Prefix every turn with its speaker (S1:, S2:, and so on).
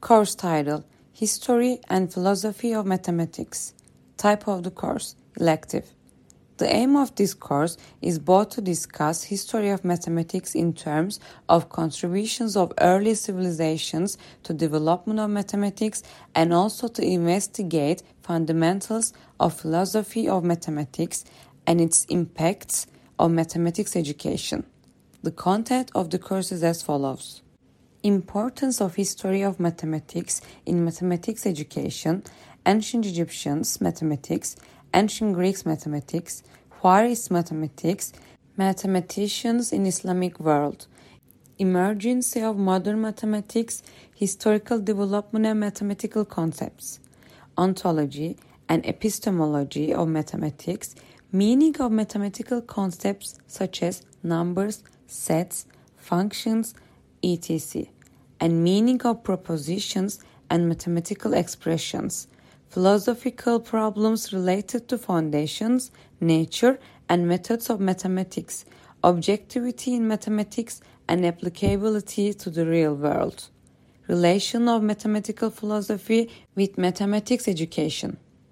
S1: Course title History and Philosophy of Mathematics. Type of the course Elective. The aim of this course is both to discuss history of mathematics in terms of contributions of early civilizations to development of mathematics and also to investigate fundamentals of philosophy of mathematics and its impacts on mathematics education. The content of the course is as follows. Importance of history of mathematics in mathematics education, ancient Egyptians mathematics, ancient Greeks mathematics, Far mathematics, mathematicians in Islamic world, emergence of modern mathematics, historical development of mathematical concepts, ontology and epistemology of mathematics, meaning of mathematical concepts such as numbers, sets, functions, etc., and meaning of propositions and mathematical expressions, philosophical problems related to foundations, nature, and methods of mathematics, objectivity in mathematics, and applicability to the real world. Relation of mathematical philosophy with mathematics education.